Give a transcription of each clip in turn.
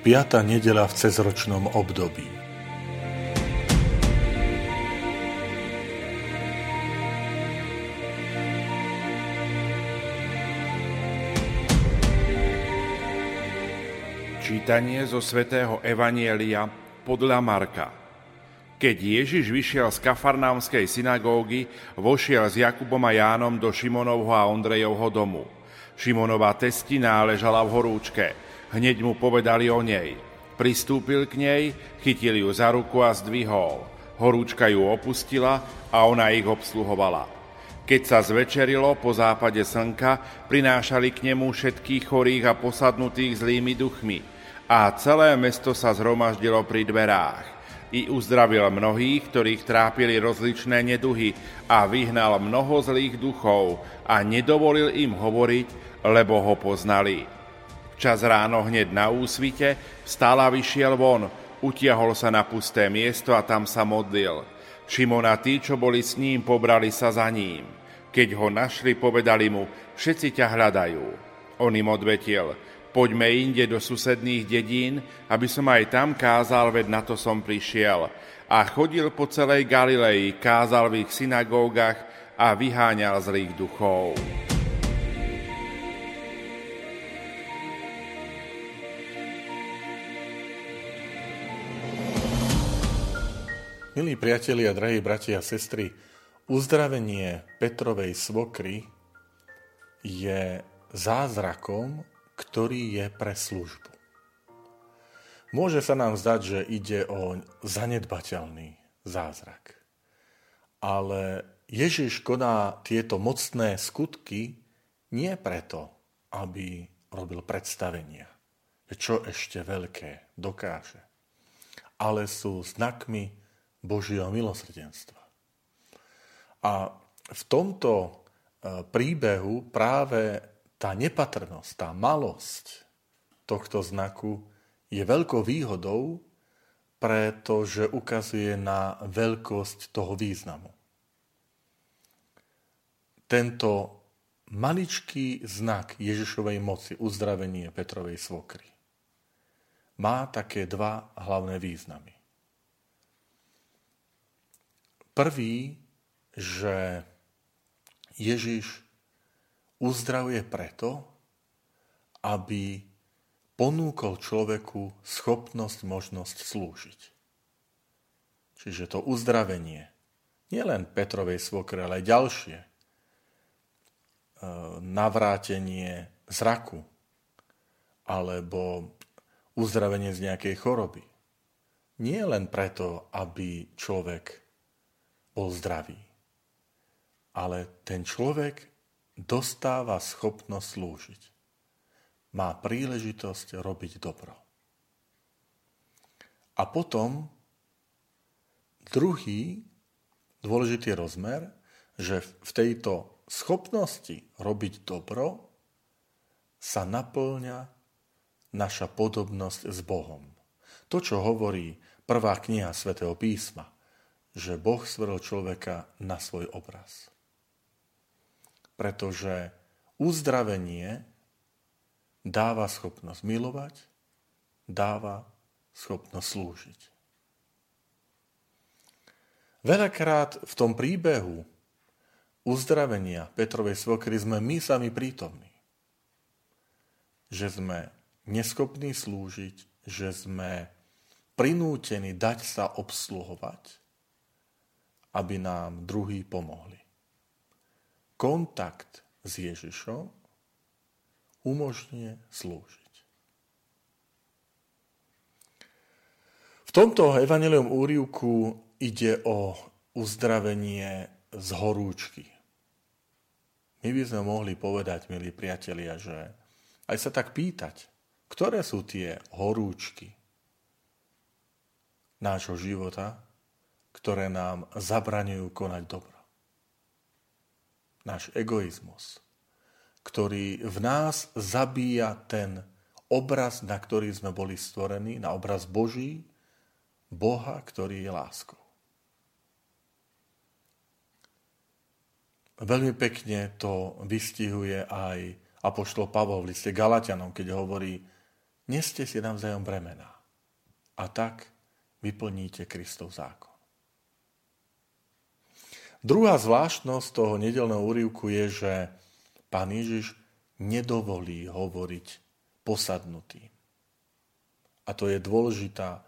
5. nedela v cezročnom období. Čítanie zo svätého Evanielia podľa Marka. Keď Ježiš vyšiel z kafarnámskej synagógy, vošiel s Jakubom a Jánom do Šimonovho a Ondrejovho domu. Šimonová testina ležala v horúčke – Hneď mu povedali o nej. Pristúpil k nej, chytil ju za ruku a zdvihol. Horúčka ju opustila a ona ich obsluhovala. Keď sa zvečerilo po západe slnka, prinášali k nemu všetkých chorých a posadnutých zlými duchmi. A celé mesto sa zhromaždilo pri dverách. I uzdravil mnohých, ktorých trápili rozličné neduhy a vyhnal mnoho zlých duchov a nedovolil im hovoriť, lebo ho poznali. Čas ráno hneď na úsvite vstal a vyšiel von, utiahol sa na pusté miesto a tam sa modlil. Šimon tí, čo boli s ním, pobrali sa za ním. Keď ho našli, povedali mu, všetci ťa hľadajú. On im odvetil, poďme inde do susedných dedín, aby som aj tam kázal, veď na to som prišiel. A chodil po celej Galilei, kázal v ich synagógach a vyháňal zlých duchov. Milí priatelia, drahí bratia a sestry, uzdravenie Petrovej svokry je zázrakom, ktorý je pre službu. Môže sa nám zdať, že ide o zanedbateľný zázrak. Ale Ježiš koná tieto mocné skutky nie preto, aby robil predstavenia, čo ešte veľké dokáže, ale sú znakmi Božieho milosrdenstva. A v tomto e, príbehu práve tá nepatrnosť, tá malosť tohto znaku je veľkou výhodou, pretože ukazuje na veľkosť toho významu. Tento maličký znak Ježišovej moci, uzdravenie Petrovej svokry, má také dva hlavné významy. Prvý, že Ježiš uzdravuje preto, aby ponúkol človeku schopnosť, možnosť slúžiť. Čiže to uzdravenie, nielen Petrovej svokre, ale aj ďalšie, e, navrátenie zraku, alebo uzdravenie z nejakej choroby. Nie len preto, aby človek bol zdravý. Ale ten človek dostáva schopnosť slúžiť. Má príležitosť robiť dobro. A potom druhý dôležitý rozmer, že v tejto schopnosti robiť dobro sa naplňa naša podobnosť s Bohom. To, čo hovorí prvá kniha svätého písma – že Boh stvoril človeka na svoj obraz. Pretože uzdravenie dáva schopnosť milovať, dáva schopnosť slúžiť. Veľakrát v tom príbehu uzdravenia Petrovej svokry sme my sami prítomní. Že sme neschopní slúžiť, že sme prinútení dať sa obsluhovať, aby nám druhý pomohli. Kontakt s Ježišom umožňuje slúžiť. V tomto evanelium úrivku ide o uzdravenie z horúčky. My by sme mohli povedať, milí priatelia, že aj sa tak pýtať, ktoré sú tie horúčky, nášho života, ktoré nám zabraňujú konať dobro. Náš egoizmus, ktorý v nás zabíja ten obraz, na ktorý sme boli stvorení, na obraz Boží, Boha, ktorý je láskou. Veľmi pekne to vystihuje aj Apoštol Pavol v liste Galatianom, keď hovorí, neste si navzájom bremena a tak vyplníte Kristov zákon. Druhá zvláštnosť toho nedelného úrivku je, že pán Ježiš nedovolí hovoriť posadnutý. A to je dôležitá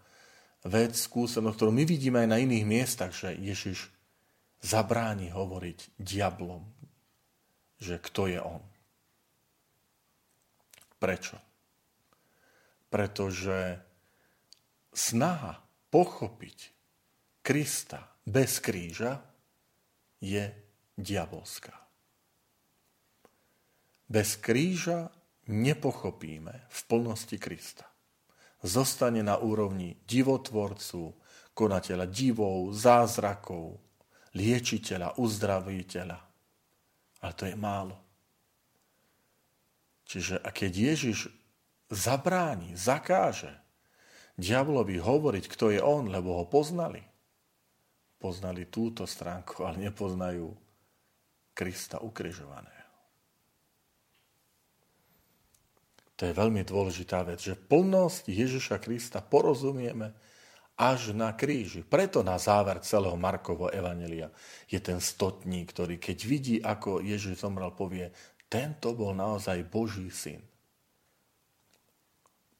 vec, skúsenosť, ktorú my vidíme aj na iných miestach, že Ježiš zabráni hovoriť diablom, že kto je on. Prečo? Pretože snaha pochopiť Krista bez kríža je diabolská. Bez kríža nepochopíme v plnosti Krista. Zostane na úrovni divotvorcu, konateľa divov, zázrakov, liečiteľa, uzdraviteľa. Ale to je málo. Čiže a keď Ježiš zabráni, zakáže diablovi hovoriť, kto je on, lebo ho poznali, poznali túto stránku, ale nepoznajú Krista ukrižovaného. To je veľmi dôležitá vec, že plnosť Ježiša Krista porozumieme až na kríži. Preto na záver celého Markovo Evanelia je ten stotník, ktorý keď vidí, ako Ježiš zomrel, povie, tento bol naozaj Boží syn.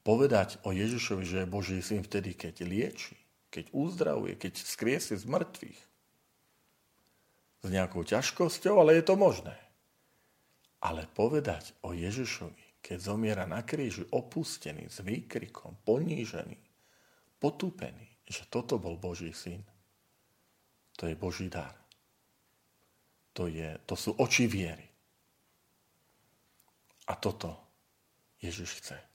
Povedať o Ježišovi, že je Boží syn vtedy, keď lieči, keď uzdravuje, keď skriesie z mŕtvych. S nejakou ťažkosťou, ale je to možné. Ale povedať o Ježišovi, keď zomiera na kríži, opustený, s výkrikom, ponížený, potúpený, že toto bol Boží syn. To je Boží dar. To, je, to sú oči viery. A toto Ježiš chce.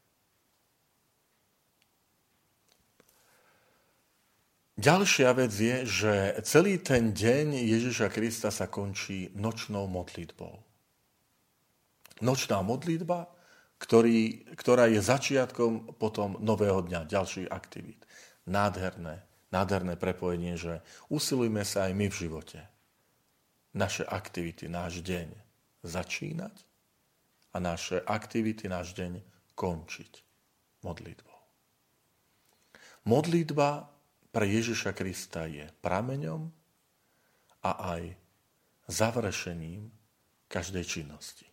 Ďalšia vec je, že celý ten deň Ježiša Krista sa končí nočnou modlitbou. Nočná modlitba, ktorý, ktorá je začiatkom potom nového dňa, ďalších aktivít nádherné, nádherné prepojenie, že usilujme sa aj my v živote. Naše aktivity, náš deň začínať a naše aktivity, náš deň končiť modlitbou. Modlitba pre Ježiša Krista je prameňom a aj završením každej činnosti.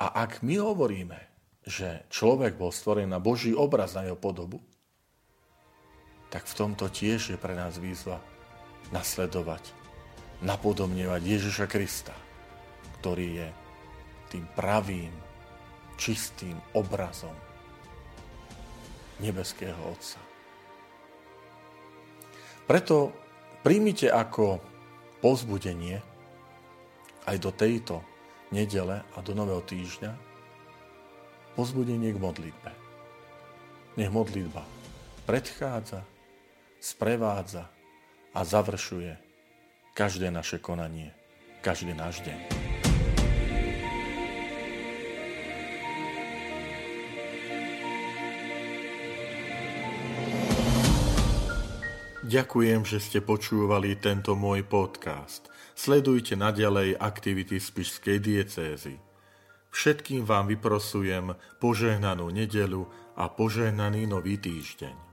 A ak my hovoríme, že človek bol stvorený na Boží obraz, na jeho podobu, tak v tomto tiež je pre nás výzva nasledovať, napodobňovať Ježiša Krista, ktorý je tým pravým, čistým obrazom nebeského Otca. Preto príjmite ako pozbudenie aj do tejto nedele a do nového týždňa, pozbudenie k modlitbe. Nech modlitba predchádza, sprevádza a završuje každé naše konanie, každý náš deň. Ďakujem, že ste počúvali tento môj podcast. Sledujte naďalej aktivity Spišskej diecézy. Všetkým vám vyprosujem požehnanú nedelu a požehnaný nový týždeň.